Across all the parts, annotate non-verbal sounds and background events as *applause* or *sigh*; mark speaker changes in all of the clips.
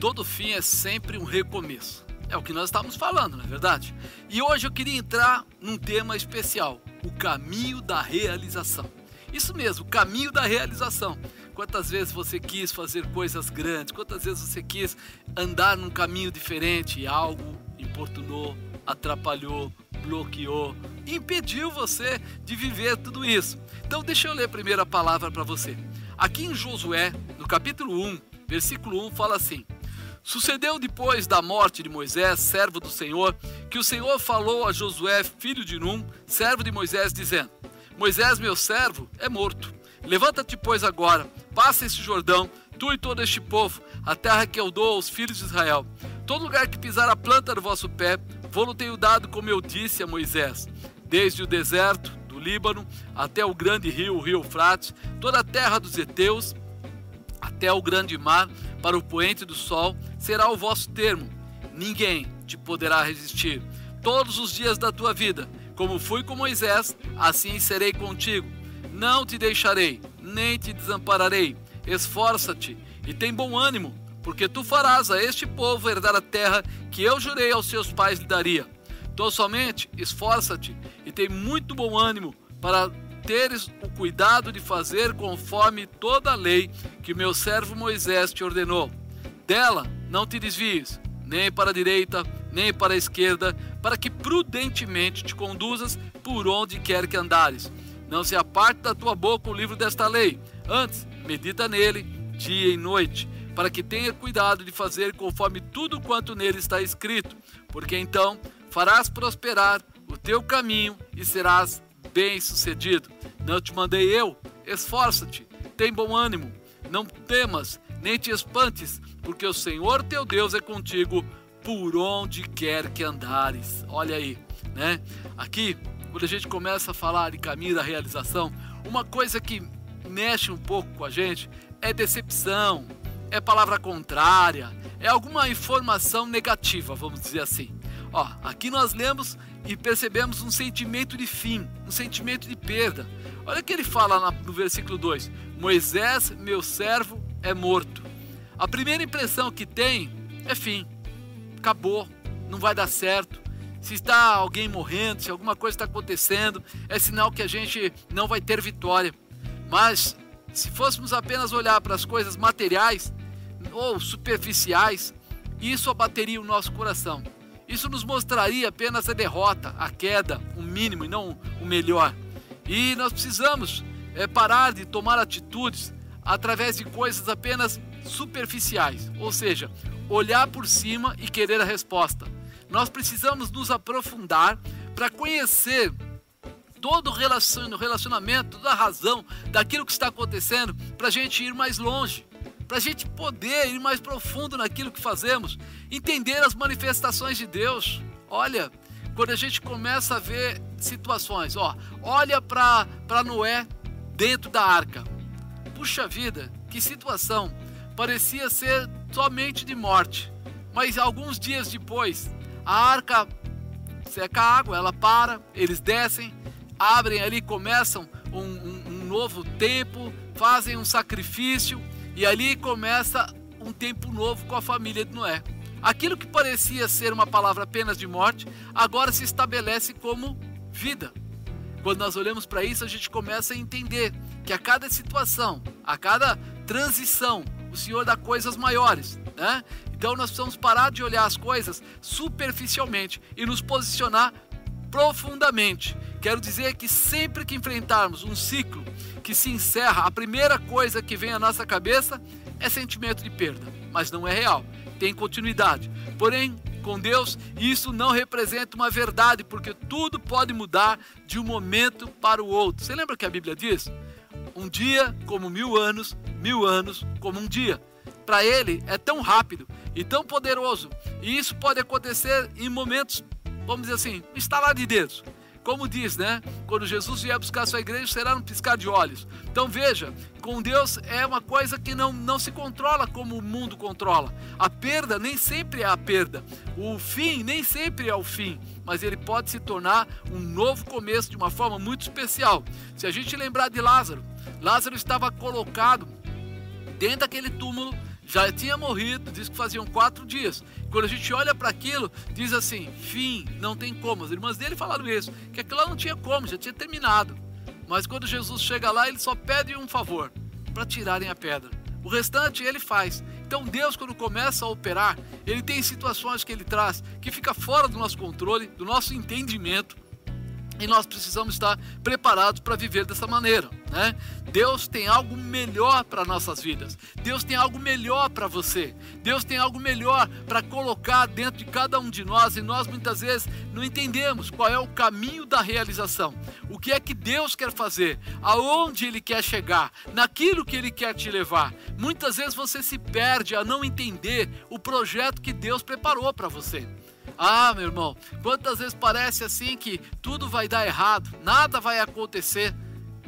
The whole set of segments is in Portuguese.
Speaker 1: todo fim é sempre um recomeço. É o que nós estamos falando, não é verdade? E hoje eu queria entrar num tema especial: o caminho da realização. Isso mesmo, o caminho da realização. Quantas vezes você quis fazer coisas grandes? Quantas vezes você quis andar num caminho diferente e algo importunou, atrapalhou, bloqueou, impediu você de viver tudo isso? Então, deixa eu ler a primeira palavra para você. Aqui em Josué, no capítulo 1, versículo 1, fala assim: Sucedeu depois da morte de Moisés, servo do Senhor, que o Senhor falou a Josué, filho de Num, servo de Moisés, dizendo: Moisés, meu servo, é morto. Levanta-te, pois, agora, passa este Jordão, tu e todo este povo, a terra que eu dou aos filhos de Israel. Todo lugar que pisar a planta do vosso pé, vou-lo tenho dado, como eu disse a Moisés, desde o deserto do Líbano até o grande rio, o rio Eufrates, toda a terra dos heteus, até o grande mar, para o poente do sol, será o vosso termo. Ninguém te poderá resistir. Todos os dias da tua vida, como fui com Moisés, assim serei contigo. Não te deixarei, nem te desampararei. Esforça-te e tem bom ânimo, porque tu farás a este povo herdar a terra que eu jurei aos seus pais lhe daria. Então somente esforça-te e tem muito bom ânimo para teres o cuidado de fazer conforme toda a lei que meu servo Moisés te ordenou. Dela não te desvies, nem para a direita, nem para a esquerda, para que prudentemente te conduzas por onde quer que andares. Não se aparte da tua boca o livro desta lei. Antes, medita nele dia e noite, para que tenha cuidado de fazer conforme tudo quanto nele está escrito, porque então farás prosperar o teu caminho e serás bem-sucedido. Não te mandei eu? Esforça-te, tem bom ânimo, não temas, nem te espantes, porque o Senhor teu Deus é contigo por onde quer que andares. Olha aí, né? Aqui, quando a gente começa a falar de caminho da realização, uma coisa que mexe um pouco com a gente é decepção, é palavra contrária, é alguma informação negativa, vamos dizer assim. Ó, aqui nós lemos e percebemos um sentimento de fim, um sentimento de perda. Olha o que ele fala no versículo 2: Moisés, meu servo, é morto. A primeira impressão que tem é fim, acabou, não vai dar certo. Se está alguém morrendo, se alguma coisa está acontecendo, é sinal que a gente não vai ter vitória. Mas se fôssemos apenas olhar para as coisas materiais ou superficiais, isso abateria o nosso coração. Isso nos mostraria apenas a derrota, a queda, o mínimo e não o melhor. E nós precisamos é, parar de tomar atitudes através de coisas apenas superficiais, ou seja, olhar por cima e querer a resposta. Nós precisamos nos aprofundar para conhecer todo o relacionamento, toda a razão daquilo que está acontecendo, para a gente ir mais longe para a gente poder ir mais profundo naquilo que fazemos, entender as manifestações de Deus. Olha, quando a gente começa a ver situações, ó, olha para Noé dentro da arca. Puxa vida, que situação! Parecia ser somente de morte, mas alguns dias depois, a arca seca a água, ela para, eles descem, abrem ali, começam um, um, um novo tempo, fazem um sacrifício e ali começa um tempo novo com a família de Noé. Aquilo que parecia ser uma palavra apenas de morte, agora se estabelece como vida. Quando nós olhamos para isso, a gente começa a entender que a cada situação, a cada transição, o Senhor dá coisas maiores. Né? Então nós precisamos parar de olhar as coisas superficialmente e nos posicionar profundamente. Quero dizer que sempre que enfrentarmos um ciclo que se encerra, a primeira coisa que vem à nossa cabeça é sentimento de perda, mas não é real, tem continuidade. Porém, com Deus, isso não representa uma verdade, porque tudo pode mudar de um momento para o outro. Você lembra que a Bíblia diz? Um dia como mil anos, mil anos como um dia. Para ele é tão rápido e tão poderoso, e isso pode acontecer em momentos, vamos dizer assim, estalar de dedos. Como diz, né? Quando Jesus vier buscar sua igreja, será um piscar de olhos. Então veja, com Deus é uma coisa que não, não se controla como o mundo controla. A perda nem sempre é a perda. O fim nem sempre é o fim. Mas ele pode se tornar um novo começo de uma forma muito especial. Se a gente lembrar de Lázaro, Lázaro estava colocado dentro daquele túmulo já tinha morrido, diz que faziam quatro dias. Quando a gente olha para aquilo, diz assim: fim, não tem como. As irmãs dele falaram isso, que aquilo lá não tinha como, já tinha terminado. Mas quando Jesus chega lá, ele só pede um favor: para tirarem a pedra. O restante ele faz. Então Deus, quando começa a operar, ele tem situações que ele traz que fica fora do nosso controle, do nosso entendimento. E nós precisamos estar preparados para viver dessa maneira. Né? Deus tem algo melhor para nossas vidas. Deus tem algo melhor para você. Deus tem algo melhor para colocar dentro de cada um de nós e nós muitas vezes não entendemos qual é o caminho da realização. O que é que Deus quer fazer? Aonde ele quer chegar? Naquilo que ele quer te levar. Muitas vezes você se perde a não entender o projeto que Deus preparou para você. Ah, meu irmão, quantas vezes parece assim que tudo vai dar errado, nada vai acontecer.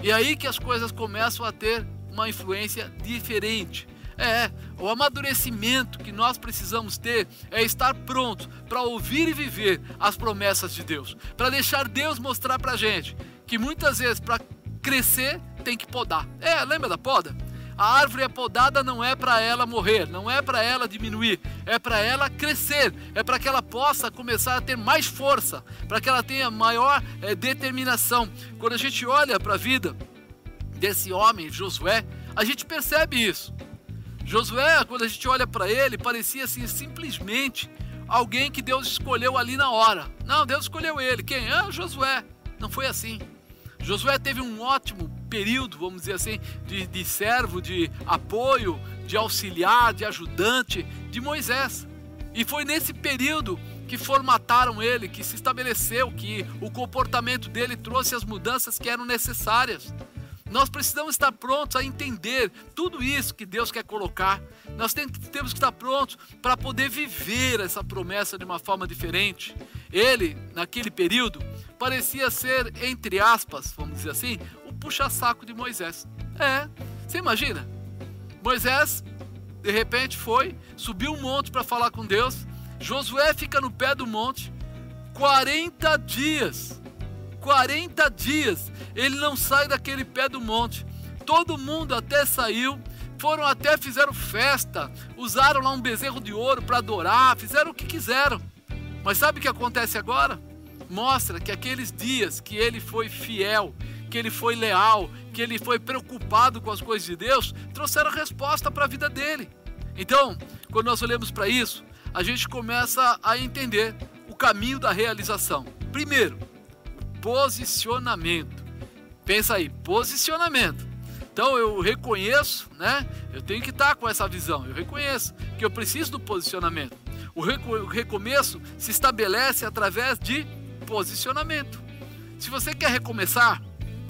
Speaker 1: E aí que as coisas começam a ter uma influência diferente. É, o amadurecimento que nós precisamos ter é estar pronto para ouvir e viver as promessas de Deus, para deixar Deus mostrar para gente que muitas vezes para crescer tem que podar. É, lembra da poda? A árvore é podada não é para ela morrer, não é para ela diminuir, é para ela crescer, é para que ela possa começar a ter mais força, para que ela tenha maior é, determinação. Quando a gente olha para a vida desse homem, Josué, a gente percebe isso. Josué, quando a gente olha para ele, parecia assim simplesmente alguém que Deus escolheu ali na hora. Não, Deus escolheu ele. Quem? Ah, Josué. Não foi assim. Josué teve um ótimo período, vamos dizer assim, de, de servo, de apoio, de auxiliar, de ajudante de Moisés. E foi nesse período que formataram ele, que se estabeleceu, que o comportamento dele trouxe as mudanças que eram necessárias. Nós precisamos estar prontos a entender tudo isso que Deus quer colocar. Nós temos que estar prontos para poder viver essa promessa de uma forma diferente. Ele, naquele período, parecia ser, entre aspas, vamos dizer assim, puxa-saco de Moisés. É, você imagina? Moisés, de repente, foi, subiu um monte para falar com Deus. Josué fica no pé do monte 40 dias. 40 dias ele não sai daquele pé do monte. Todo mundo até saiu, foram até fizeram festa, usaram lá um bezerro de ouro para adorar, fizeram o que quiseram. Mas sabe o que acontece agora? mostra que aqueles dias que ele foi fiel, que ele foi leal, que ele foi preocupado com as coisas de Deus, trouxeram resposta para a vida dele. Então, quando nós olhamos para isso, a gente começa a entender o caminho da realização. Primeiro, posicionamento. Pensa aí, posicionamento. Então eu reconheço, né? Eu tenho que estar com essa visão. Eu reconheço que eu preciso do posicionamento. O recomeço se estabelece através de posicionamento. Se você quer recomeçar,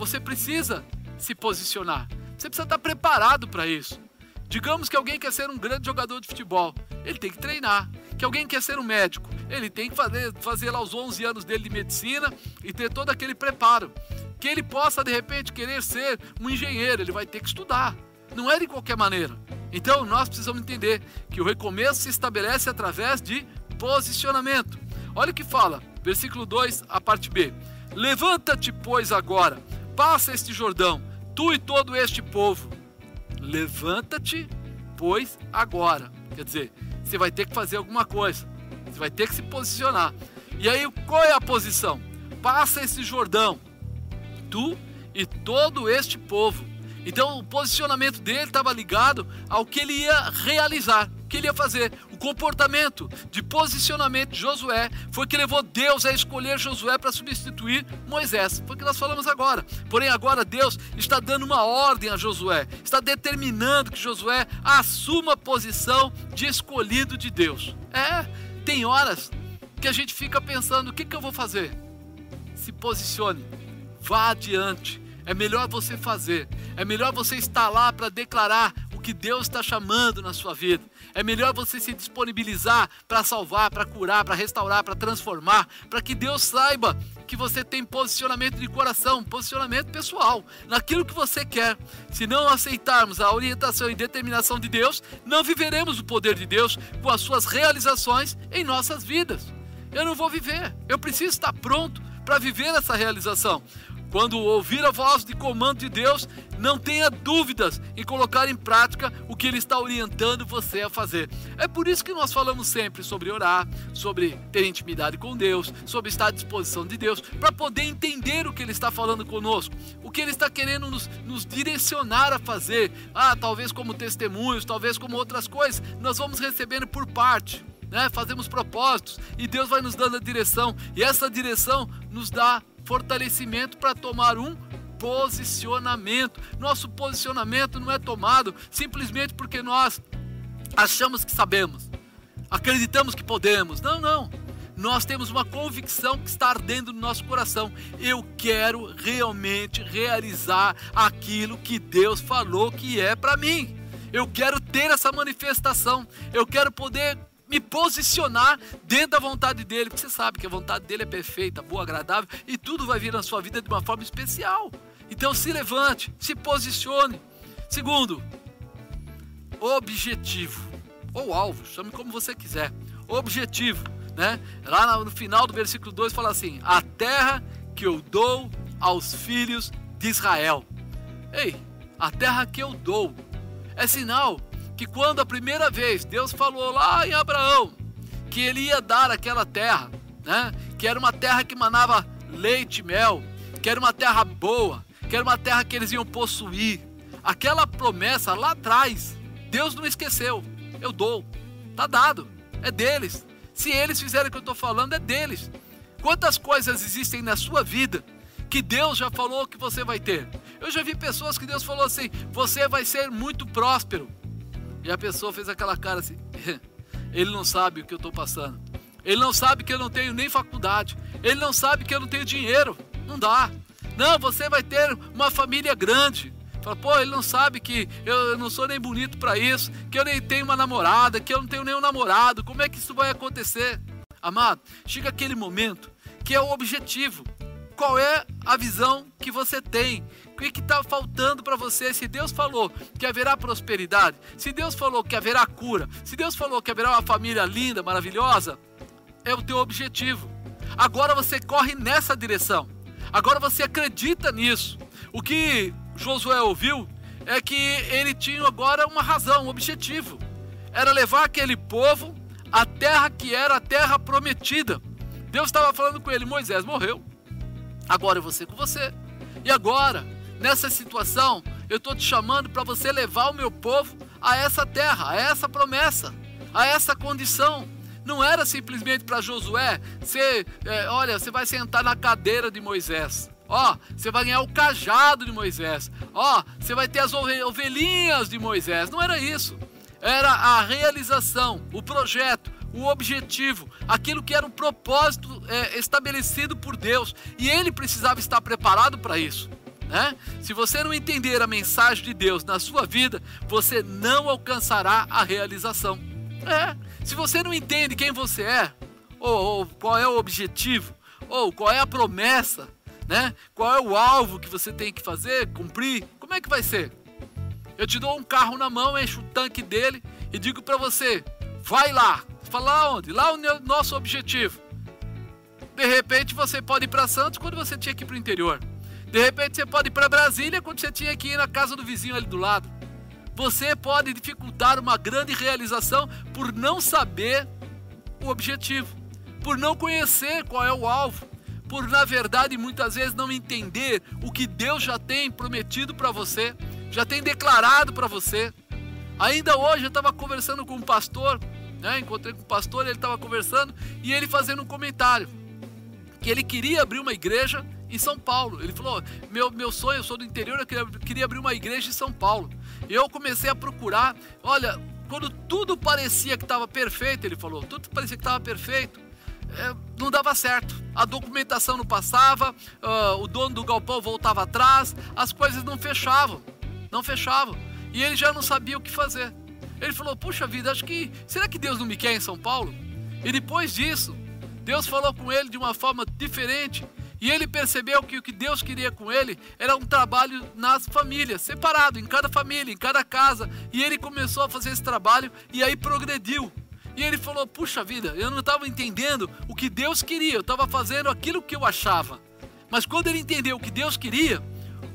Speaker 1: você precisa se posicionar. Você precisa estar preparado para isso. Digamos que alguém quer ser um grande jogador de futebol, ele tem que treinar. Que alguém quer ser um médico, ele tem que fazer, fazer lá os 11 anos dele de medicina e ter todo aquele preparo. Que ele possa de repente querer ser um engenheiro, ele vai ter que estudar. Não é de qualquer maneira. Então nós precisamos entender que o recomeço se estabelece através de posicionamento. Olha o que fala, versículo 2, a parte B. Levanta-te, pois, agora, passa este Jordão, tu e todo este povo. Levanta-te, pois, agora. Quer dizer, você vai ter que fazer alguma coisa, você vai ter que se posicionar. E aí, qual é a posição? Passa esse Jordão, tu e todo este povo. Então, o posicionamento dele estava ligado ao que ele ia realizar que ele ia fazer. O comportamento de posicionamento de Josué foi que levou Deus a escolher Josué para substituir Moisés. Foi o que nós falamos agora. Porém, agora Deus está dando uma ordem a Josué, está determinando que Josué assuma a posição de escolhido de Deus. É, tem horas que a gente fica pensando: o que, que eu vou fazer? Se posicione, vá adiante. É melhor você fazer, é melhor você estar lá para declarar que Deus está chamando na sua vida. É melhor você se disponibilizar para salvar, para curar, para restaurar, para transformar, para que Deus saiba que você tem posicionamento de coração, posicionamento pessoal, naquilo que você quer. Se não aceitarmos a orientação e determinação de Deus, não viveremos o poder de Deus com as suas realizações em nossas vidas. Eu não vou viver, eu preciso estar pronto para viver essa realização. Quando ouvir a voz de comando de Deus, não tenha dúvidas em colocar em prática o que Ele está orientando você a fazer. É por isso que nós falamos sempre sobre orar, sobre ter intimidade com Deus, sobre estar à disposição de Deus, para poder entender o que Ele está falando conosco, o que Ele está querendo nos, nos direcionar a fazer. Ah, talvez como testemunhos, talvez como outras coisas, nós vamos recebendo por parte. Né? Fazemos propósitos e Deus vai nos dando a direção, e essa direção nos dá fortalecimento para tomar um posicionamento. Nosso posicionamento não é tomado simplesmente porque nós achamos que sabemos, acreditamos que podemos. Não, não. Nós temos uma convicção que está ardendo no nosso coração. Eu quero realmente realizar aquilo que Deus falou que é para mim. Eu quero ter essa manifestação. Eu quero poder me posicionar dentro da vontade dele, porque você sabe que a vontade dele é perfeita, boa, agradável e tudo vai vir na sua vida de uma forma especial. Então se levante, se posicione. Segundo, objetivo ou alvo, chame como você quiser. Objetivo, né? Lá no final do versículo 2 fala assim: "A terra que eu dou aos filhos de Israel". Ei, a terra que eu dou é sinal que quando a primeira vez Deus falou lá em Abraão que ele ia dar aquela terra, né? Que era uma terra que manava leite e mel, que era uma terra boa, que era uma terra que eles iam possuir. Aquela promessa lá atrás, Deus não esqueceu. Eu dou, tá dado, é deles. Se eles fizerem o que eu estou falando, é deles. Quantas coisas existem na sua vida que Deus já falou que você vai ter? Eu já vi pessoas que Deus falou assim: você vai ser muito próspero. E a pessoa fez aquela cara assim: *laughs* ele não sabe o que eu estou passando. Ele não sabe que eu não tenho nem faculdade. Ele não sabe que eu não tenho dinheiro. Não dá. Não, você vai ter uma família grande. Fala, pô, ele não sabe que eu não sou nem bonito para isso, que eu nem tenho uma namorada, que eu não tenho nenhum namorado. Como é que isso vai acontecer? Amado, chega aquele momento que é o objetivo. Qual é a visão que você tem? O que está faltando para você? Se Deus falou que haverá prosperidade, se Deus falou que haverá cura, se Deus falou que haverá uma família linda, maravilhosa, é o teu objetivo. Agora você corre nessa direção. Agora você acredita nisso. O que Josué ouviu é que ele tinha agora uma razão, um objetivo. Era levar aquele povo à terra que era a terra prometida. Deus estava falando com ele: Moisés morreu. Agora é você com você. E agora, nessa situação, eu estou te chamando para você levar o meu povo a essa terra, a essa promessa, a essa condição. Não era simplesmente para Josué ser, é, olha, você vai sentar na cadeira de Moisés. Ó, você vai ganhar o cajado de Moisés. Ó, você vai ter as ovelhinhas de Moisés. Não era isso. Era a realização, o projeto, o objetivo, aquilo que era um propósito é, estabelecido por Deus. E ele precisava estar preparado para isso. Né? Se você não entender a mensagem de Deus na sua vida, você não alcançará a realização. É. Se você não entende quem você é, ou, ou qual é o objetivo, ou qual é a promessa, né? Qual é o alvo que você tem que fazer, cumprir? Como é que vai ser? Eu te dou um carro na mão, encho o tanque dele e digo para você: vai lá. Fala onde? Lá o nosso objetivo. De repente você pode ir para Santos quando você tinha que ir para o interior. De repente você pode ir para Brasília quando você tinha que ir na casa do vizinho ali do lado. Você pode dificultar uma grande realização por não saber o objetivo, por não conhecer qual é o alvo, por na verdade muitas vezes não entender o que Deus já tem prometido para você, já tem declarado para você. Ainda hoje eu estava conversando com um pastor, né? encontrei com um pastor, ele estava conversando e ele fazendo um comentário que ele queria abrir uma igreja em São Paulo. Ele falou: meu, meu sonho, eu sou do interior, eu queria, queria abrir uma igreja em São Paulo. Eu comecei a procurar, olha, quando tudo parecia que estava perfeito, ele falou, tudo parecia que estava perfeito é, não dava certo. A documentação não passava, uh, o dono do galpão voltava atrás, as coisas não fechavam, não fechavam. E ele já não sabia o que fazer. Ele falou: Puxa vida, acho que. Será que Deus não me quer em São Paulo? E depois disso, Deus falou com ele de uma forma diferente. E ele percebeu que o que Deus queria com ele era um trabalho nas famílias, separado, em cada família, em cada casa. E ele começou a fazer esse trabalho e aí progrediu. E ele falou: Puxa vida, eu não estava entendendo o que Deus queria, eu estava fazendo aquilo que eu achava. Mas quando ele entendeu o que Deus queria,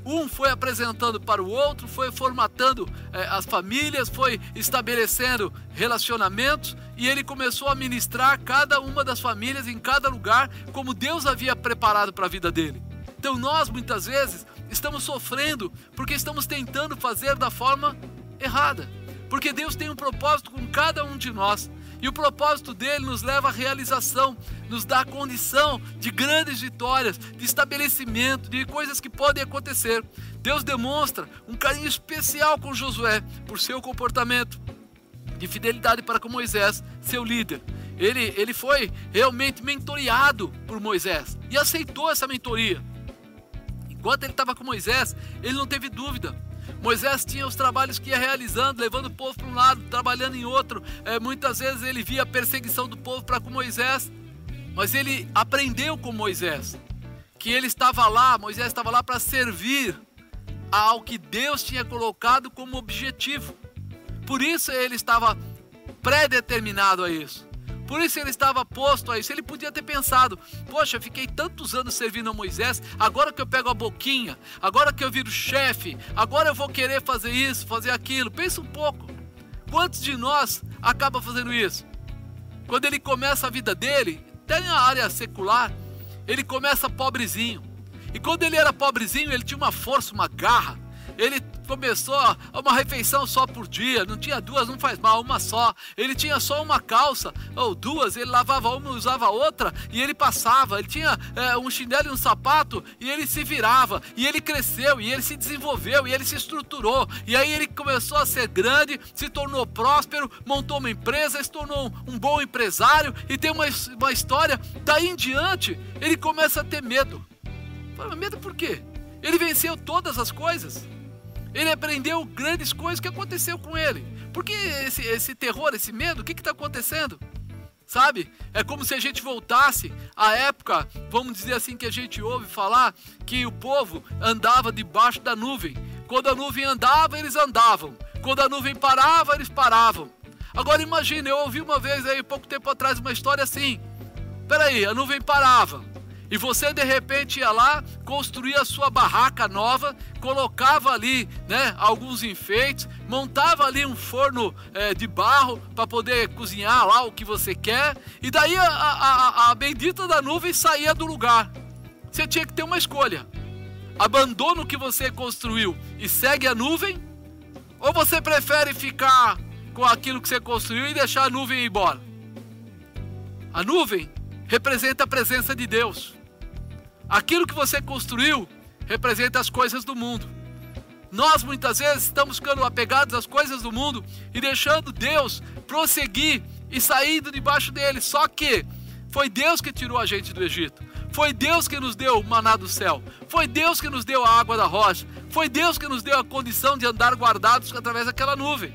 Speaker 1: um foi apresentando para o outro, foi formatando eh, as famílias, foi estabelecendo relacionamentos e ele começou a ministrar cada uma das famílias em cada lugar como Deus havia preparado para a vida dele. Então nós muitas vezes estamos sofrendo porque estamos tentando fazer da forma errada. Porque Deus tem um propósito com cada um de nós. E o propósito dele nos leva à realização, nos dá a condição de grandes vitórias, de estabelecimento, de coisas que podem acontecer. Deus demonstra um carinho especial com Josué por seu comportamento de fidelidade para com Moisés, seu líder. Ele, ele foi realmente mentoreado por Moisés e aceitou essa mentoria. Enquanto ele estava com Moisés, ele não teve dúvida. Moisés tinha os trabalhos que ia realizando, levando o povo para um lado, trabalhando em outro. É, muitas vezes ele via a perseguição do povo para com Moisés, mas ele aprendeu com Moisés que ele estava lá, Moisés estava lá para servir ao que Deus tinha colocado como objetivo. Por isso ele estava predeterminado a isso. Por isso ele estava posto a isso. Ele podia ter pensado: poxa, fiquei tantos anos servindo a Moisés, agora que eu pego a boquinha, agora que eu viro chefe, agora eu vou querer fazer isso, fazer aquilo. Pensa um pouco. Quantos de nós acaba fazendo isso? Quando ele começa a vida dele, até na área secular, ele começa pobrezinho. E quando ele era pobrezinho, ele tinha uma força, uma garra. Ele começou uma refeição só por dia, não tinha duas, não faz mal, uma só. Ele tinha só uma calça ou duas, ele lavava uma usava outra e ele passava. Ele tinha é, um chinelo e um sapato e ele se virava. E ele cresceu e ele se desenvolveu e ele se estruturou. E aí ele começou a ser grande, se tornou próspero, montou uma empresa, se tornou um bom empresário e tem uma, uma história. Daí em diante, ele começa a ter medo. Fala, medo por quê? Ele venceu todas as coisas. Ele aprendeu grandes coisas que aconteceu com ele. Porque esse, esse terror, esse medo, o que está acontecendo? Sabe? É como se a gente voltasse à época, vamos dizer assim, que a gente ouve falar que o povo andava debaixo da nuvem. Quando a nuvem andava, eles andavam. Quando a nuvem parava, eles paravam. Agora imagine, eu ouvi uma vez aí, pouco tempo atrás, uma história assim. Peraí, a nuvem parava. E você de repente ia lá, construía a sua barraca nova, colocava ali né, alguns enfeites, montava ali um forno é, de barro para poder cozinhar lá o que você quer, e daí a, a, a bendita da nuvem saía do lugar. Você tinha que ter uma escolha: abandona o que você construiu e segue a nuvem, ou você prefere ficar com aquilo que você construiu e deixar a nuvem ir embora? A nuvem representa a presença de Deus. Aquilo que você construiu representa as coisas do mundo. Nós muitas vezes estamos ficando apegados às coisas do mundo e deixando Deus prosseguir e saindo debaixo dele. Só que foi Deus que tirou a gente do Egito. Foi Deus que nos deu o maná do céu. Foi Deus que nos deu a água da rocha. Foi Deus que nos deu a condição de andar guardados através daquela nuvem.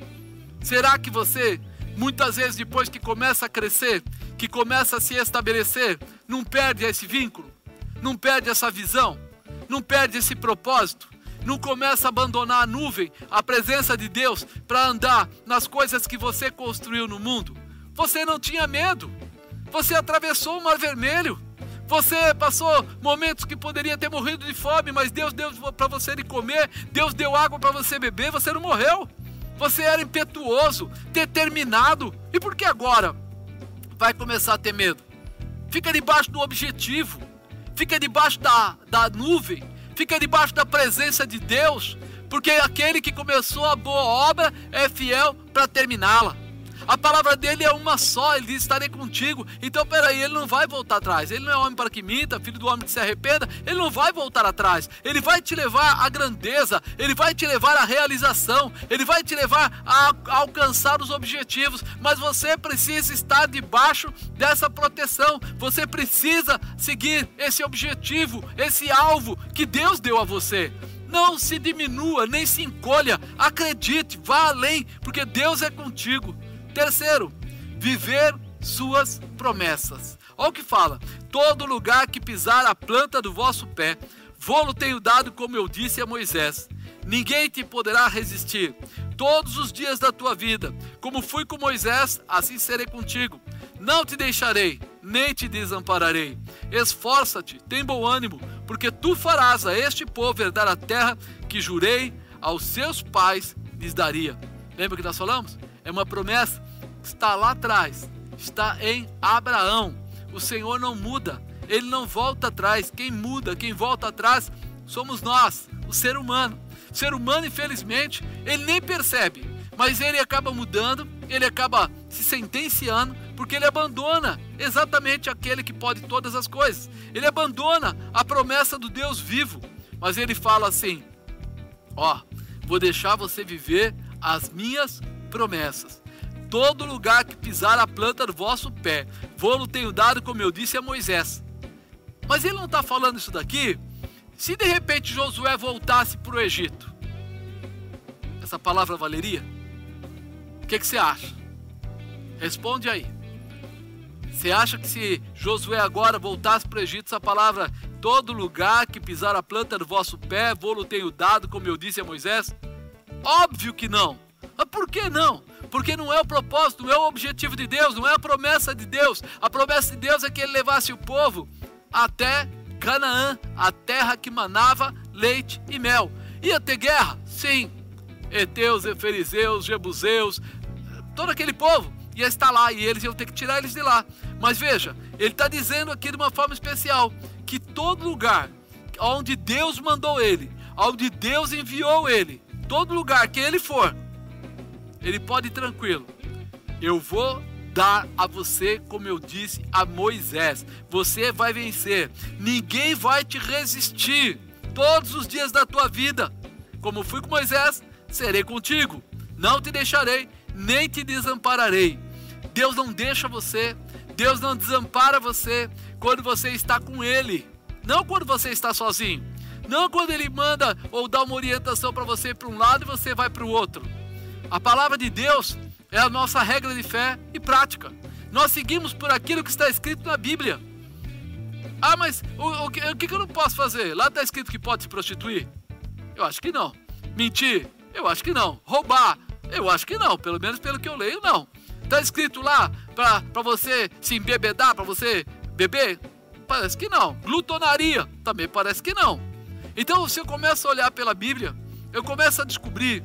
Speaker 1: Será que você, muitas vezes depois que começa a crescer, que começa a se estabelecer, não perde esse vínculo? Não perde essa visão, não perde esse propósito, não começa a abandonar a nuvem, a presença de Deus, para andar nas coisas que você construiu no mundo. Você não tinha medo, você atravessou o Mar Vermelho. Você passou momentos que poderia ter morrido de fome, mas Deus deu para você de comer, Deus deu água para você beber, você não morreu. Você era impetuoso, determinado. E por que agora vai começar a ter medo? Fica debaixo do objetivo fica debaixo da, da nuvem, fica debaixo da presença de Deus, porque aquele que começou a boa obra é fiel para terminá-la. A palavra dele é uma só, ele diz: estarei contigo. Então, peraí, ele não vai voltar atrás. Ele não é homem para que minta, filho do homem que se arrependa. Ele não vai voltar atrás. Ele vai te levar à grandeza, ele vai te levar à realização, ele vai te levar a, alcançar os objetivos. Mas você precisa estar debaixo dessa proteção. Você precisa seguir esse objetivo, esse alvo que Deus deu a você. Não se diminua, nem se encolha. Acredite, vá além, porque Deus é contigo. Terceiro, viver suas promessas. Olha o que fala: todo lugar que pisar a planta do vosso pé, vou-lo tenho dado, como eu disse a Moisés. Ninguém te poderá resistir todos os dias da tua vida. Como fui com Moisés, assim serei contigo. Não te deixarei, nem te desampararei. Esforça-te, tem bom ânimo, porque tu farás a este povo herdar a terra que jurei aos seus pais lhes daria. Lembra que nós falamos? É uma promessa que está lá atrás, está em Abraão. O Senhor não muda, ele não volta atrás. Quem muda, quem volta atrás, somos nós, o ser humano. O ser humano, infelizmente, ele nem percebe, mas ele acaba mudando, ele acaba se sentenciando, porque ele abandona exatamente aquele que pode todas as coisas. Ele abandona a promessa do Deus vivo, mas ele fala assim: Ó, vou deixar você viver as minhas promessas. Todo lugar que pisar a planta do vosso pé, vou-lo tenho dado, como eu disse a Moisés. Mas ele não está falando isso daqui. Se de repente Josué voltasse para o Egito, essa palavra valeria? O que, que você acha? Responde aí. Você acha que se Josué agora voltasse para o Egito, essa palavra, todo lugar que pisar a planta do vosso pé, vou-lo tenho dado, como eu disse a Moisés? Óbvio que não. Mas por que não? Porque não é o propósito, não é o objetivo de Deus, não é a promessa de Deus. A promessa de Deus é que ele levasse o povo até Canaã, a terra que manava leite e mel. Ia ter guerra? Sim. Eteus, Eferizeus, Jebuseus, todo aquele povo ia estar lá e eles iam ter que tirar eles de lá. Mas veja, ele está dizendo aqui de uma forma especial que todo lugar onde Deus mandou ele, onde Deus enviou ele, todo lugar que ele for, ele pode ir tranquilo. Eu vou dar a você, como eu disse a Moisés. Você vai vencer. Ninguém vai te resistir todos os dias da tua vida. Como fui com Moisés, serei contigo. Não te deixarei, nem te desampararei. Deus não deixa você, Deus não desampara você quando você está com Ele, não quando você está sozinho, não quando Ele manda ou dá uma orientação para você para um lado e você vai para o outro. A palavra de Deus é a nossa regra de fé e prática. Nós seguimos por aquilo que está escrito na Bíblia. Ah, mas o, o, que, o que eu não posso fazer? Lá está escrito que pode se prostituir? Eu acho que não. Mentir? Eu acho que não. Roubar? Eu acho que não. Pelo menos pelo que eu leio, não. Está escrito lá para você se embebedar, para você beber? Parece que não. Glutonaria? Também parece que não. Então, se eu começo a olhar pela Bíblia, eu começo a descobrir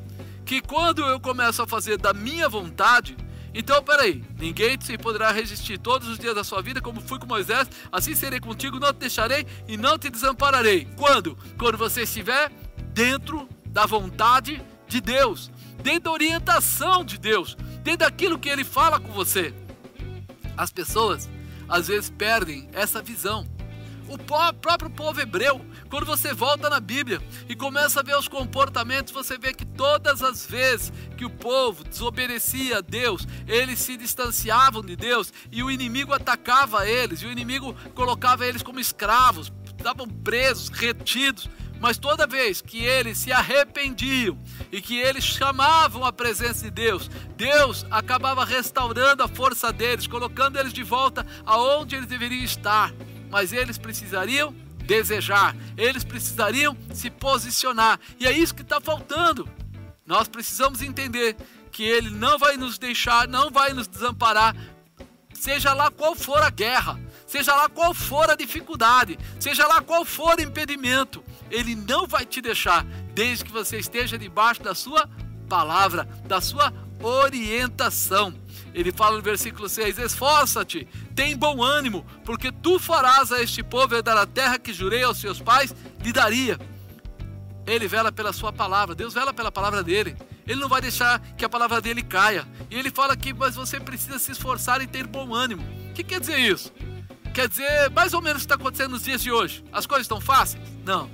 Speaker 1: que quando eu começo a fazer da minha vontade, então peraí, ninguém se poderá resistir todos os dias da sua vida, como fui com Moisés, assim serei contigo, não te deixarei e não te desampararei. Quando? Quando você estiver dentro da vontade de Deus, dentro da orientação de Deus, dentro daquilo que Ele fala com você. As pessoas às vezes perdem essa visão. O próprio povo hebreu quando você volta na Bíblia e começa a ver os comportamentos, você vê que todas as vezes que o povo desobedecia a Deus, eles se distanciavam de Deus e o inimigo atacava eles, e o inimigo colocava eles como escravos, estavam presos, retidos. Mas toda vez que eles se arrependiam e que eles chamavam a presença de Deus, Deus acabava restaurando a força deles, colocando eles de volta aonde eles deveriam estar. Mas eles precisariam desejar, eles precisariam se posicionar. E é isso que está faltando. Nós precisamos entender que Ele não vai nos deixar, não vai nos desamparar, seja lá qual for a guerra, seja lá qual for a dificuldade, seja lá qual for o impedimento, Ele não vai te deixar, desde que você esteja debaixo da Sua palavra, da Sua orientação. Ele fala no versículo 6: Esforça-te, tem bom ânimo, porque tu farás a este povo herdar a terra que jurei aos seus pais, lhe daria. Ele vela pela sua palavra, Deus vela pela palavra dele. Ele não vai deixar que a palavra dele caia. E ele fala que mas você precisa se esforçar e ter bom ânimo. O que quer dizer isso? Quer dizer mais ou menos o que está acontecendo nos dias de hoje. As coisas estão fáceis? Não.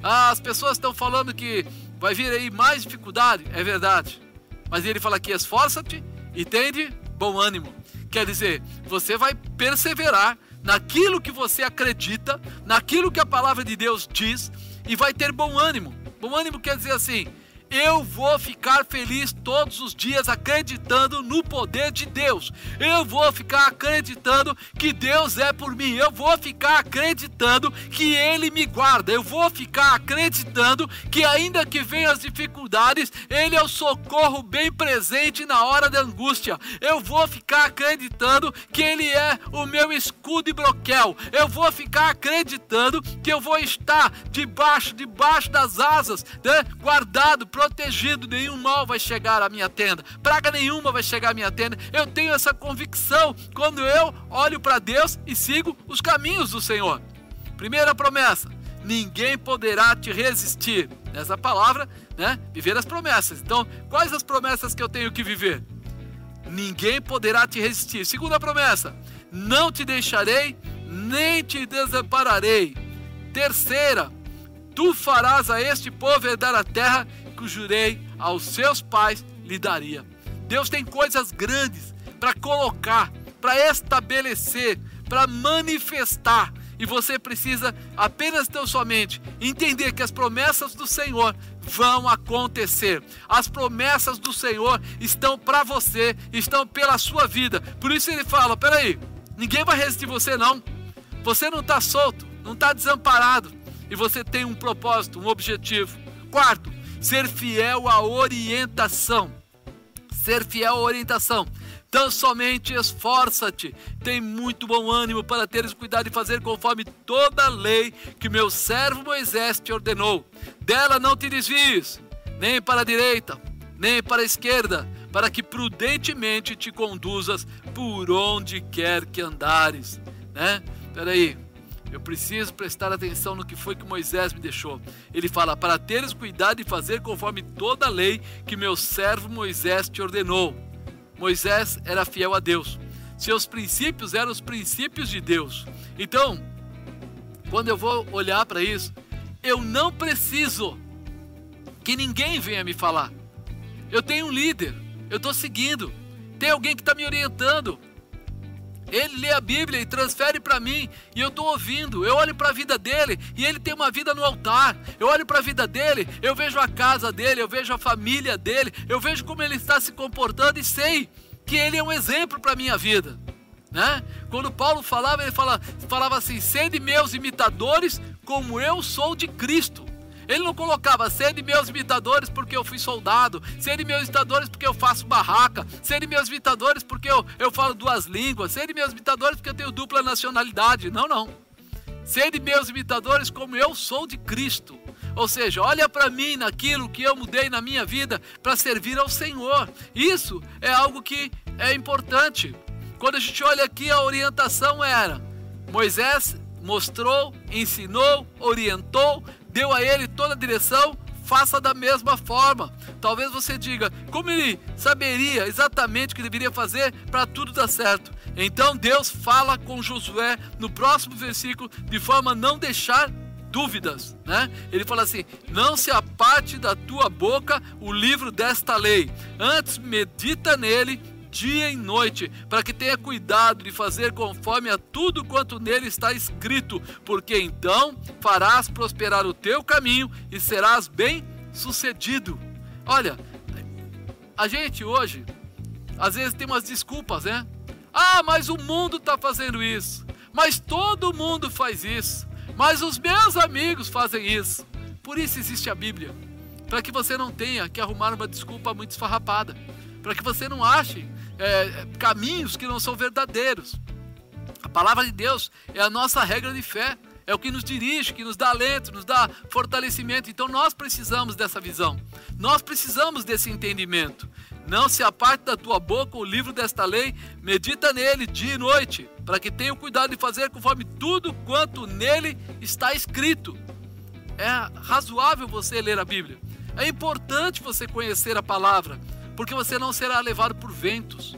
Speaker 1: As pessoas estão falando que vai vir aí mais dificuldade. É verdade. Mas ele fala aqui: esforça-te e tende bom ânimo. Quer dizer, você vai perseverar naquilo que você acredita, naquilo que a palavra de Deus diz e vai ter bom ânimo. Bom ânimo quer dizer assim: eu vou ficar feliz todos os dias acreditando no poder de Deus. Eu vou ficar acreditando que Deus é por mim. Eu vou ficar acreditando que Ele me guarda. Eu vou ficar acreditando que, ainda que venham as dificuldades, Ele é o socorro bem presente na hora da angústia. Eu vou ficar acreditando que Ele é o meu escudo e broquel. Eu vou ficar acreditando que eu vou estar debaixo, debaixo das asas, né? guardado, protegido, nenhum mal vai chegar à minha tenda, praga nenhuma vai chegar à minha tenda. Eu tenho essa convicção quando eu olho para Deus e sigo os caminhos do Senhor. Primeira promessa: ninguém poderá te resistir. Nessa palavra, né? Viver as promessas. Então, quais as promessas que eu tenho que viver? Ninguém poderá te resistir. Segunda promessa: não te deixarei, nem te desampararei. Terceira, tu farás a este povo herdar a terra que jurei aos seus pais lhe daria. Deus tem coisas grandes para colocar, para estabelecer, para manifestar. E você precisa apenas ter sua mente entender que as promessas do Senhor vão acontecer. As promessas do Senhor estão para você, estão pela sua vida. Por isso ele fala: peraí, ninguém vai resistir você não. Você não está solto, não está desamparado. E você tem um propósito, um objetivo. Quarto, ser fiel à orientação. Ser fiel à orientação. Então somente esforça-te, tem muito bom ânimo para teres cuidado de fazer conforme toda a lei que meu servo Moisés te ordenou. Dela não te desvies, nem para a direita, nem para a esquerda, para que prudentemente te conduzas por onde quer que andares. Né? Peraí, eu preciso prestar atenção no que foi que Moisés me deixou. Ele fala: Para teres cuidado e fazer conforme toda a lei que meu servo Moisés te ordenou. Moisés era fiel a Deus. Seus princípios eram os princípios de Deus. Então, quando eu vou olhar para isso, eu não preciso que ninguém venha me falar. Eu tenho um líder, eu estou seguindo, tem alguém que está me orientando. Ele lê a Bíblia e transfere para mim e eu estou ouvindo. Eu olho para a vida dele e ele tem uma vida no altar. Eu olho para a vida dele, eu vejo a casa dele, eu vejo a família dele, eu vejo como ele está se comportando e sei que ele é um exemplo para minha vida. Né? Quando Paulo falava, ele fala, falava assim: sede meus imitadores, como eu sou de Cristo. Ele não colocava sede meus imitadores porque eu fui soldado, sede meus imitadores porque eu faço barraca, sede meus imitadores porque eu, eu falo duas línguas, sede meus imitadores porque eu tenho dupla nacionalidade. Não, não. Sede meus imitadores como eu sou de Cristo. Ou seja, olha para mim naquilo que eu mudei na minha vida para servir ao Senhor. Isso é algo que é importante. Quando a gente olha aqui, a orientação era: Moisés mostrou, ensinou, orientou, deu a ele toda a direção, faça da mesma forma. Talvez você diga, como ele saberia exatamente o que deveria fazer para tudo dar certo? Então Deus fala com Josué no próximo versículo de forma a não deixar dúvidas, né? Ele fala assim: "Não se aparte da tua boca o livro desta lei, antes medita nele dia e noite, para que tenha cuidado de fazer conforme a tudo quanto nele está escrito, porque então farás prosperar o teu caminho e serás bem sucedido. Olha, a gente hoje, às vezes tem umas desculpas, né? Ah, mas o mundo está fazendo isso, mas todo mundo faz isso, mas os meus amigos fazem isso. Por isso existe a Bíblia, para que você não tenha que arrumar uma desculpa muito esfarrapada, para que você não ache é, caminhos que não são verdadeiros. A palavra de Deus é a nossa regra de fé, é o que nos dirige, que nos dá alento, nos dá fortalecimento. Então nós precisamos dessa visão, nós precisamos desse entendimento. Não se aparte da tua boca o livro desta lei, medita nele dia e noite, para que tenha cuidado de fazer conforme tudo quanto nele está escrito. É razoável você ler a Bíblia. É importante você conhecer a palavra porque você não será levado por ventos.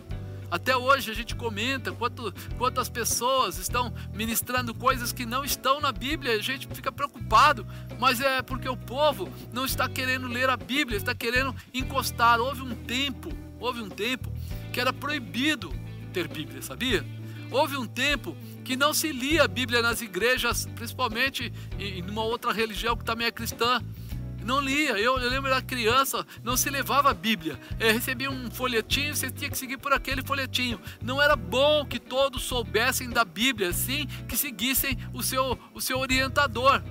Speaker 1: Até hoje a gente comenta quanto, quantas pessoas estão ministrando coisas que não estão na Bíblia, a gente fica preocupado, mas é porque o povo não está querendo ler a Bíblia, está querendo encostar. Houve um tempo, houve um tempo que era proibido ter Bíblia, sabia? Houve um tempo que não se lia a Bíblia nas igrejas, principalmente em uma outra religião que também é cristã, Não lia. Eu, eu lembro da criança, não se levava a Bíblia. Recebia um folhetinho, você tinha que seguir por aquele folhetinho. Não era bom que todos soubessem da Bíblia, sim, que seguissem o seu, o seu orientador.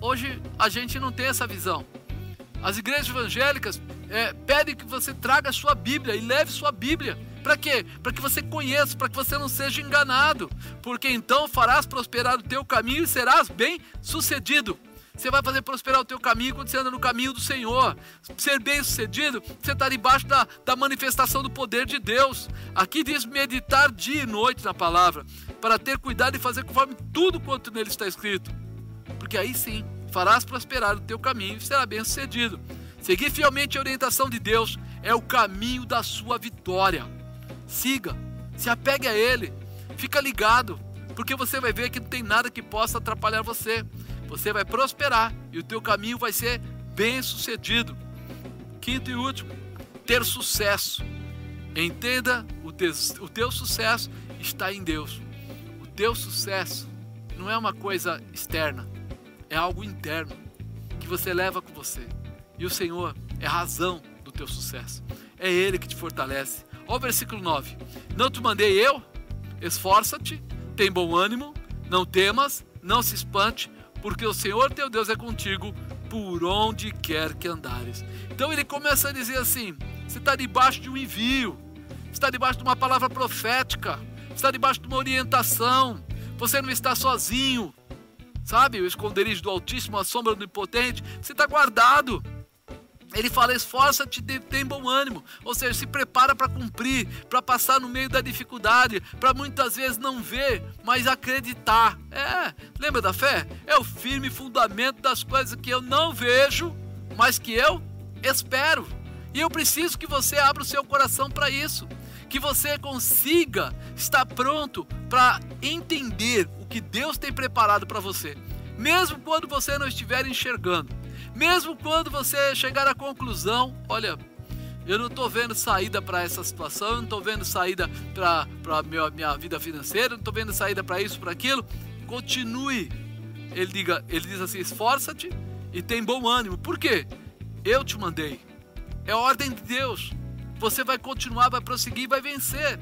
Speaker 1: Hoje a gente não tem essa visão. As igrejas evangélicas é, pedem que você traga a sua Bíblia e leve sua Bíblia. Para quê? Para que você conheça, para que você não seja enganado. Porque então farás prosperar o teu caminho e serás bem sucedido. Você vai fazer prosperar o teu caminho quando você anda no caminho do Senhor. Ser bem sucedido, você está debaixo da, da manifestação do poder de Deus. Aqui diz meditar dia e noite na palavra, para ter cuidado e fazer conforme tudo quanto nele está escrito. Porque aí sim, farás prosperar o teu caminho e será bem sucedido. Seguir fielmente a orientação de Deus é o caminho da sua vitória. Siga, se apegue a Ele, fica ligado, porque você vai ver que não tem nada que possa atrapalhar você você vai prosperar e o teu caminho vai ser bem sucedido. Quinto e último, ter sucesso. Entenda, o teu, o teu sucesso está em Deus. O teu sucesso não é uma coisa externa, é algo interno que você leva com você. E o Senhor é razão do teu sucesso. É Ele que te fortalece. Olha o versículo 9: Não te mandei eu? Esforça-te, tem bom ânimo, não temas, não se espante, porque o Senhor teu Deus é contigo por onde quer que andares. Então ele começa a dizer assim: você está debaixo de um envio, está debaixo de uma palavra profética, está debaixo de uma orientação, você não está sozinho, sabe? O esconderijo do Altíssimo, a sombra do Impotente, você está guardado. Ele fala: esforça-te, tem bom ânimo. Ou seja, se prepara para cumprir, para passar no meio da dificuldade, para muitas vezes não ver, mas acreditar. É, lembra da fé? É o firme fundamento das coisas que eu não vejo, mas que eu espero. E eu preciso que você abra o seu coração para isso. Que você consiga estar pronto para entender o que Deus tem preparado para você, mesmo quando você não estiver enxergando mesmo quando você chegar à conclusão, olha, eu não estou vendo saída para essa situação, eu não estou vendo saída para a minha, minha vida financeira, não estou vendo saída para isso, para aquilo, continue. Ele, diga, ele diz assim: esforça-te e tem bom ânimo. Por quê? Eu te mandei. É ordem de Deus. Você vai continuar, vai prosseguir, vai vencer.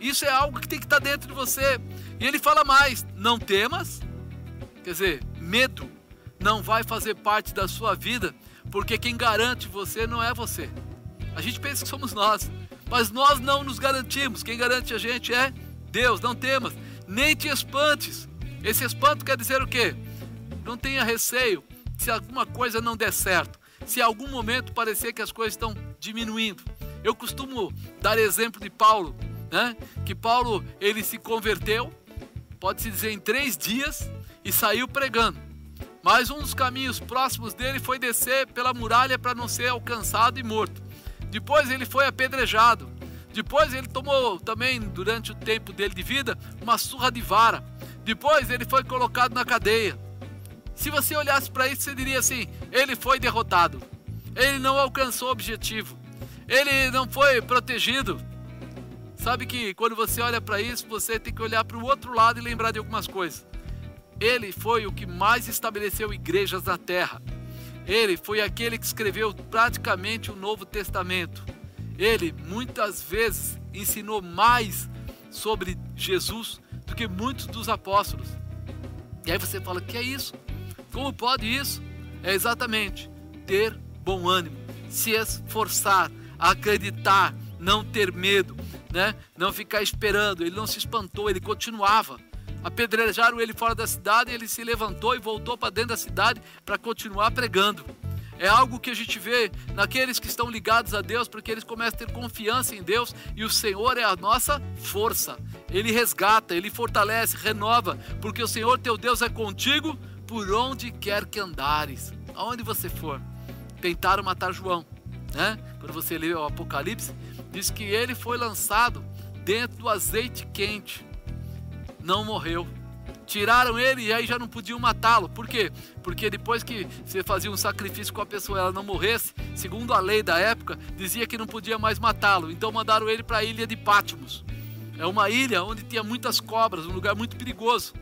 Speaker 1: Isso é algo que tem que estar tá dentro de você. E ele fala mais: não temas, quer dizer, medo não vai fazer parte da sua vida, porque quem garante você não é você. A gente pensa que somos nós, mas nós não nos garantimos. Quem garante a gente é Deus. Não temas, nem te espantes. Esse espanto quer dizer o quê? Não tenha receio se alguma coisa não der certo, se em algum momento parecer que as coisas estão diminuindo. Eu costumo dar exemplo de Paulo, né? Que Paulo ele se converteu, pode se dizer em três dias e saiu pregando. Mas um dos caminhos próximos dele foi descer pela muralha para não ser alcançado e morto. Depois ele foi apedrejado. Depois ele tomou também, durante o tempo dele de vida, uma surra de vara. Depois ele foi colocado na cadeia. Se você olhasse para isso, você diria assim: ele foi derrotado. Ele não alcançou o objetivo. Ele não foi protegido. Sabe que quando você olha para isso, você tem que olhar para o outro lado e lembrar de algumas coisas. Ele foi o que mais estabeleceu igrejas na terra. Ele foi aquele que escreveu praticamente o Novo Testamento. Ele muitas vezes ensinou mais sobre Jesus do que muitos dos apóstolos. E aí você fala: que é isso? Como pode isso? É exatamente ter bom ânimo, se esforçar, acreditar, não ter medo, né? Não ficar esperando. Ele não se espantou, ele continuava apedrejaram ele fora da cidade, ele se levantou e voltou para dentro da cidade para continuar pregando. É algo que a gente vê naqueles que estão ligados a Deus, porque eles começam a ter confiança em Deus e o Senhor é a nossa força. Ele resgata, ele fortalece, renova, porque o Senhor teu Deus é contigo por onde quer que andares, aonde você for. Tentaram matar João, né? Quando você lê o Apocalipse, diz que ele foi lançado dentro do azeite quente não morreu. Tiraram ele e aí já não podiam matá-lo. Por quê? Porque depois que você fazia um sacrifício com a pessoa ela não morresse, segundo a lei da época, dizia que não podia mais matá-lo. Então mandaram ele para a ilha de Patmos. É uma ilha onde tinha muitas cobras, um lugar muito perigoso.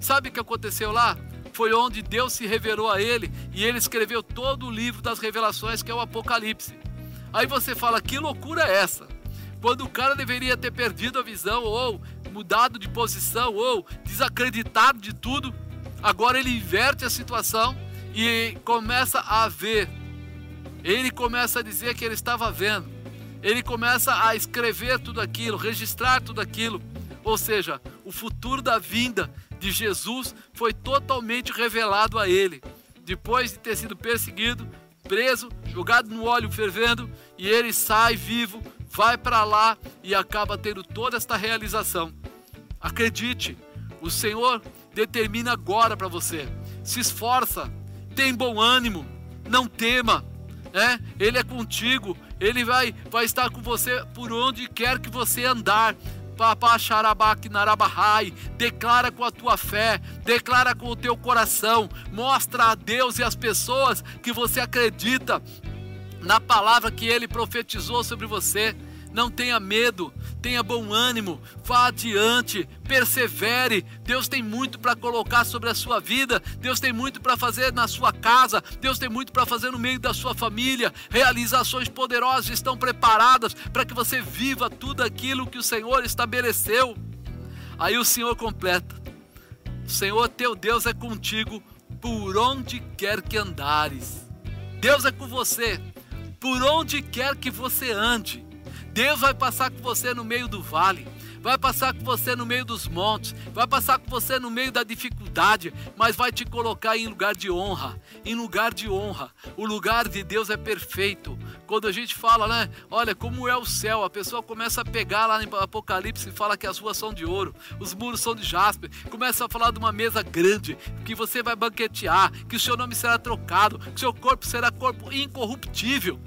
Speaker 1: Sabe o que aconteceu lá? foi onde Deus se revelou a ele e ele escreveu todo o livro das revelações, que é o Apocalipse. Aí você fala: que loucura é essa? Quando o cara deveria ter perdido a visão, ou mudado de posição, ou desacreditado de tudo, agora ele inverte a situação e começa a ver. Ele começa a dizer que ele estava vendo. Ele começa a escrever tudo aquilo, registrar tudo aquilo. Ou seja, o futuro da vinda de Jesus foi totalmente revelado a ele. Depois de ter sido perseguido, preso, jogado no óleo fervendo, e ele sai vivo, vai para lá e acaba tendo toda esta realização. Acredite, o Senhor determina agora para você. Se esforça, tem bom ânimo, não tema. É, ele é contigo, ele vai, vai estar com você por onde quer que você andar. Declara com a tua fé, declara com o teu coração, mostra a Deus e as pessoas que você acredita na palavra que ele profetizou sobre você. Não tenha medo, tenha bom ânimo, vá adiante, persevere. Deus tem muito para colocar sobre a sua vida, Deus tem muito para fazer na sua casa, Deus tem muito para fazer no meio da sua família. Realizações poderosas estão preparadas para que você viva tudo aquilo que o Senhor estabeleceu. Aí o Senhor completa: Senhor teu Deus é contigo por onde quer que andares. Deus é com você por onde quer que você ande. Deus vai passar com você no meio do vale, vai passar com você no meio dos montes, vai passar com você no meio da dificuldade, mas vai te colocar em lugar de honra, em lugar de honra. O lugar de Deus é perfeito. Quando a gente fala, né, olha como é o céu, a pessoa começa a pegar lá no Apocalipse e fala que as ruas são de ouro, os muros são de jaspe, começa a falar de uma mesa grande, que você vai banquetear, que o seu nome será trocado, que o seu corpo será corpo incorruptível.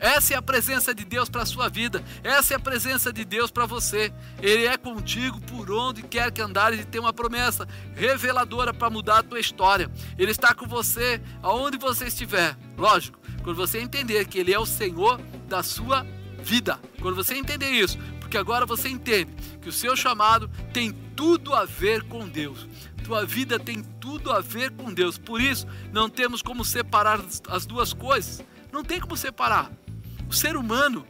Speaker 1: Essa é a presença de Deus para a sua vida. Essa é a presença de Deus para você. Ele é contigo por onde quer que andares e tem uma promessa reveladora para mudar a tua história. Ele está com você aonde você estiver. Lógico, quando você entender que Ele é o Senhor da sua vida. Quando você entender isso, porque agora você entende que o seu chamado tem tudo a ver com Deus. Tua vida tem tudo a ver com Deus. Por isso, não temos como separar as duas coisas. Não tem como separar. O ser humano,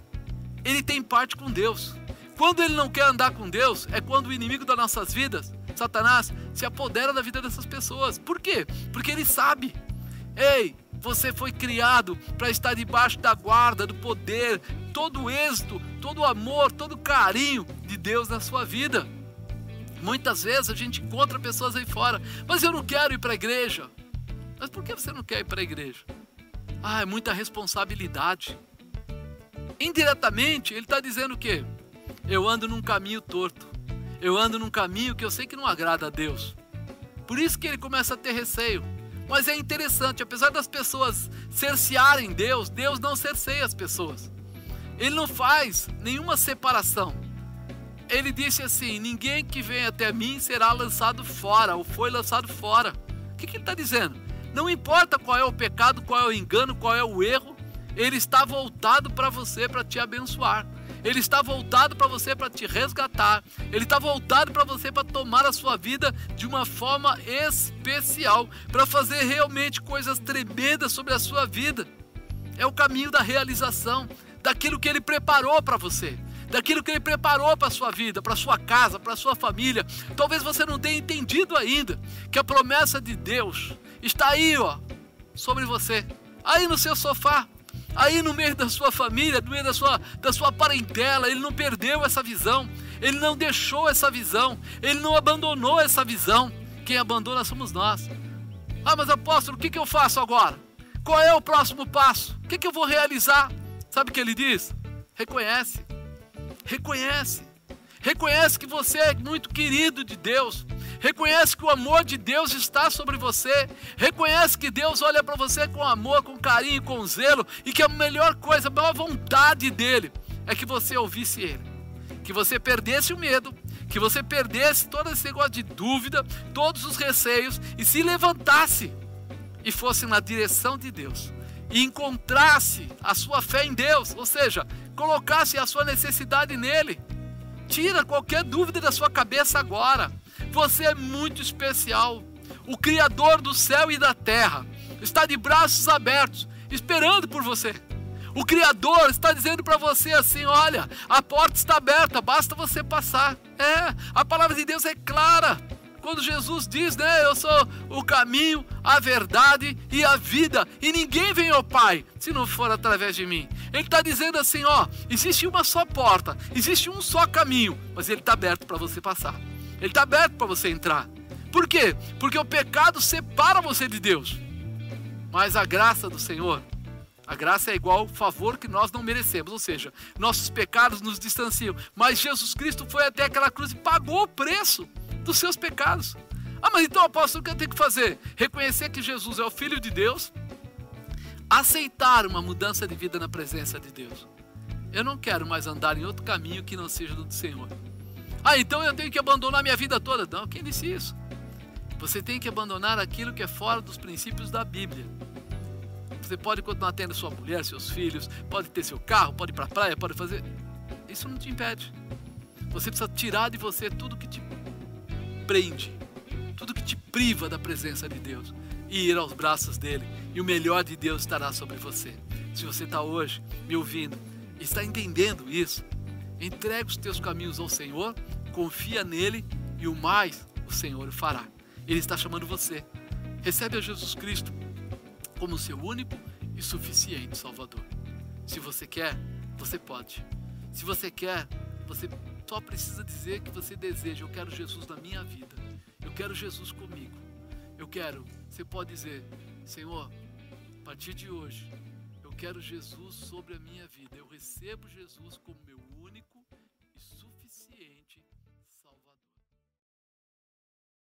Speaker 1: ele tem parte com Deus. Quando ele não quer andar com Deus, é quando o inimigo das nossas vidas, Satanás, se apodera da vida dessas pessoas. Por quê? Porque ele sabe. Ei, você foi criado para estar debaixo da guarda, do poder, todo o êxito, todo o amor, todo o carinho de Deus na sua vida. Muitas vezes a gente encontra pessoas aí fora, mas eu não quero ir para a igreja. Mas por que você não quer ir para a igreja? Ah, é muita responsabilidade. Indiretamente, ele está dizendo o quê? Eu ando num caminho torto. Eu ando num caminho que eu sei que não agrada a Deus. Por isso que ele começa a ter receio. Mas é interessante, apesar das pessoas cercearem Deus, Deus não cerceia as pessoas. Ele não faz nenhuma separação. Ele disse assim: Ninguém que vem até mim será lançado fora, ou foi lançado fora. O que, que ele está dizendo? Não importa qual é o pecado, qual é o engano, qual é o erro, ele está voltado para você para te abençoar. Ele está voltado para você para te resgatar. Ele está voltado para você para tomar a sua vida de uma forma especial, para fazer realmente coisas tremendas sobre a sua vida. É o caminho da realização, daquilo que ele preparou para você, daquilo que ele preparou para a sua vida, para a sua casa, para a sua família. Talvez você não tenha entendido ainda que a promessa de Deus está aí, ó, sobre você, aí no seu sofá aí no meio da sua família, no meio da sua, da sua parentela, ele não perdeu essa visão, ele não deixou essa visão, ele não abandonou essa visão. Quem abandona somos nós. Ah, mas apóstolo, o que, que eu faço agora? Qual é o próximo passo? O que, que eu vou realizar? Sabe o que ele diz? Reconhece. Reconhece. Reconhece que você é muito querido de Deus. Reconhece que o amor de Deus está sobre você. Reconhece que Deus olha para você com amor, com carinho, com zelo e que a melhor coisa, a maior vontade dele é que você ouvisse ele. Que você perdesse o medo, que você perdesse todo esse negócio de dúvida, todos os receios e se levantasse e fosse na direção de Deus e encontrasse a sua fé em Deus, ou seja, colocasse a sua necessidade nele Tira qualquer dúvida da sua cabeça agora. Você é muito especial. o Criador do céu e da terra, está de braços abertos, esperando por você. O Criador está dizendo para você assim: olha, a porta está aberta, basta você passar. É, a palavra de Deus é clara. Quando Jesus diz, né, eu sou o caminho, a verdade e a vida, e ninguém vem ao Pai se não for através de mim. Ele está dizendo assim: ó, existe uma só porta, existe um só caminho, mas ele está aberto para você passar. Ele está aberto para você entrar. Por quê? Porque o pecado separa você de Deus. Mas a graça do Senhor a graça é igual ao favor que nós não merecemos, ou seja, nossos pecados nos distanciam. Mas Jesus Cristo foi até aquela cruz e pagou o preço dos seus pecados. Ah, mas então, apóstolo, o que eu tenho que fazer? Reconhecer que Jesus é o Filho de Deus, aceitar uma mudança de vida na presença de Deus. Eu não quero mais andar em outro caminho que não seja do Senhor. Ah, então eu tenho que abandonar minha vida toda. Não, quem disse isso? Você tem que abandonar aquilo que é fora dos princípios da Bíblia. Você pode continuar tendo sua mulher, seus filhos, pode ter seu carro, pode ir para a praia, pode fazer. Isso não te impede. Você precisa tirar de você tudo que te prende, tudo que te priva da presença de Deus e ir aos braços dele. E o melhor de Deus estará sobre você. Se você está hoje me ouvindo está entendendo isso, entregue os teus caminhos ao Senhor, confia nele e o mais o Senhor fará. Ele está chamando você. Recebe a Jesus Cristo como seu único e suficiente Salvador. Se você quer, você pode. Se você quer, você só precisa dizer que você deseja: Eu quero Jesus na minha vida. Eu quero Jesus comigo. Eu quero. Você pode dizer: Senhor, a partir de hoje, eu quero Jesus sobre a minha vida. Eu recebo Jesus como meu